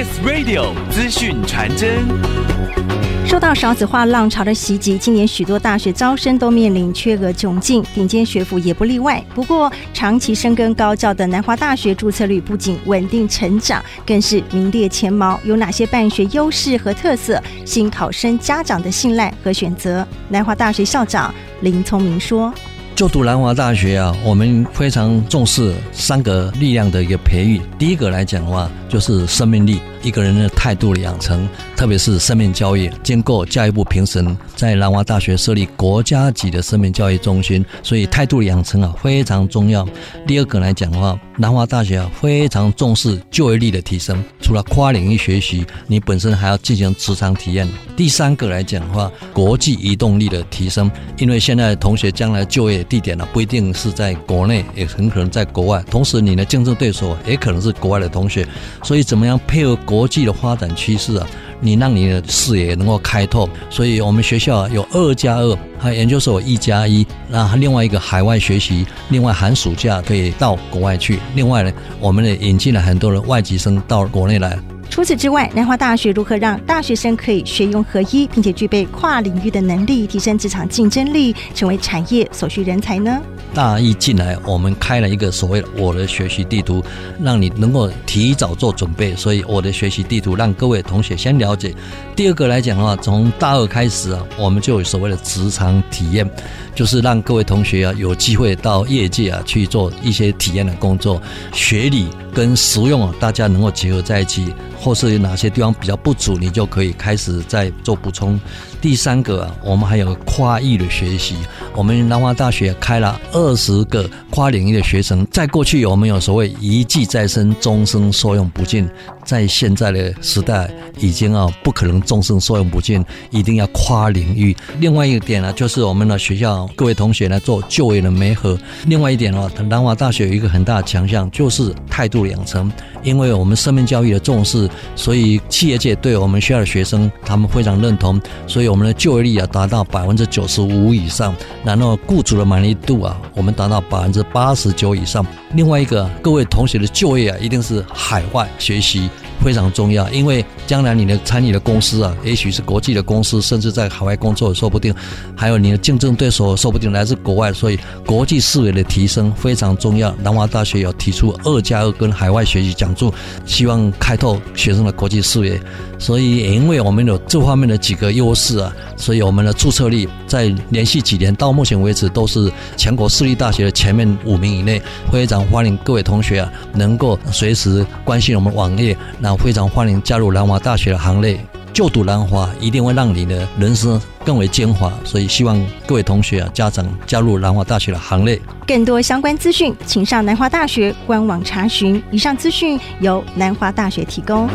Kiss Radio 资讯传真。受到少子化浪潮的袭击，今年许多大学招生都面临缺额窘境，顶尖学府也不例外。不过，长期深耕高教的南华大学注册率不仅稳定成长，更是名列前茅。有哪些办学优势和特色？新考生家长的信赖和选择？南华大学校长林聪明说。就读南华大学啊，我们非常重视三个力量的一个培育。第一个来讲的话，就是生命力，一个人的态度的养成，特别是生命教育。经过教育部评审，在南华大学设立国家级的生命教育中心，所以态度的养成啊非常重要。第二个来讲的话，南华大学啊非常重视就业力的提升，除了跨领域学习，你本身还要进行职场体验。第三个来讲的话，国际移动力的提升，因为现在同学将来就业。地点呢，不一定是在国内，也很可能在国外。同时，你的竞争对手也可能是国外的同学，所以怎么样配合国际的发展趋势啊？你让你的视野能够开拓。所以我们学校有二加二，还有研究所一加一，那另外一个海外学习，另外寒暑假可以到国外去。另外呢，我们也引进了很多人外籍生到国内来。除此之外，南华大学如何让大学生可以学用合一，并且具备跨领域的能力，提升职场竞争力，成为产业所需人才呢？大一进来，我们开了一个所谓的“我的学习地图”，让你能够提早做准备。所以，我的学习地图让各位同学先了解。第二个来讲的话，从大二开始啊，我们就有所谓的职场体验，就是让各位同学啊有机会到业界啊去做一些体验的工作，学理跟实用啊，大家能够结合在一起。或是有哪些地方比较不足，你就可以开始再做补充。第三个，我们还有跨域的学习。我们南华大学开了二十个跨领域的学生。在过去，我们有所谓一技在身，终身受用不尽。在现在的时代，已经啊不可能终身受用不尽，一定要跨领域。另外一个点呢，就是我们的学校各位同学来做就业的媒合。另外一点的话，南华大学有一个很大的强项，就是态度养成。因为我们生命教育的重视，所以企业界对我们学校的学生他们非常认同，所以。我们的就业率啊达到百分之九十五以上，然后雇主的满意度啊，我们达到百分之八十九以上。另外一个，各位同学的就业啊，一定是海外学习。非常重要，因为将来你的参与的公司啊，也许是国际的公司，甚至在海外工作说不定。还有你的竞争对手说不定来自国外，所以国际视野的提升非常重要。南华大学有提出二加二跟海外学习讲座，希望开拓学生的国际视野。所以也因为我们有这方面的几个优势啊，所以我们的注册率在连续几年到目前为止都是全国私立大学的前面五名以内。非常欢迎各位同学啊，能够随时关心我们网页那。非常欢迎加入南华大学的行列，就读南华一定会让你的人生更为精华，所以希望各位同学啊、家长加入南华大学的行列。更多相关资讯，请上南华大学官网查询。以上资讯由南华大学提供。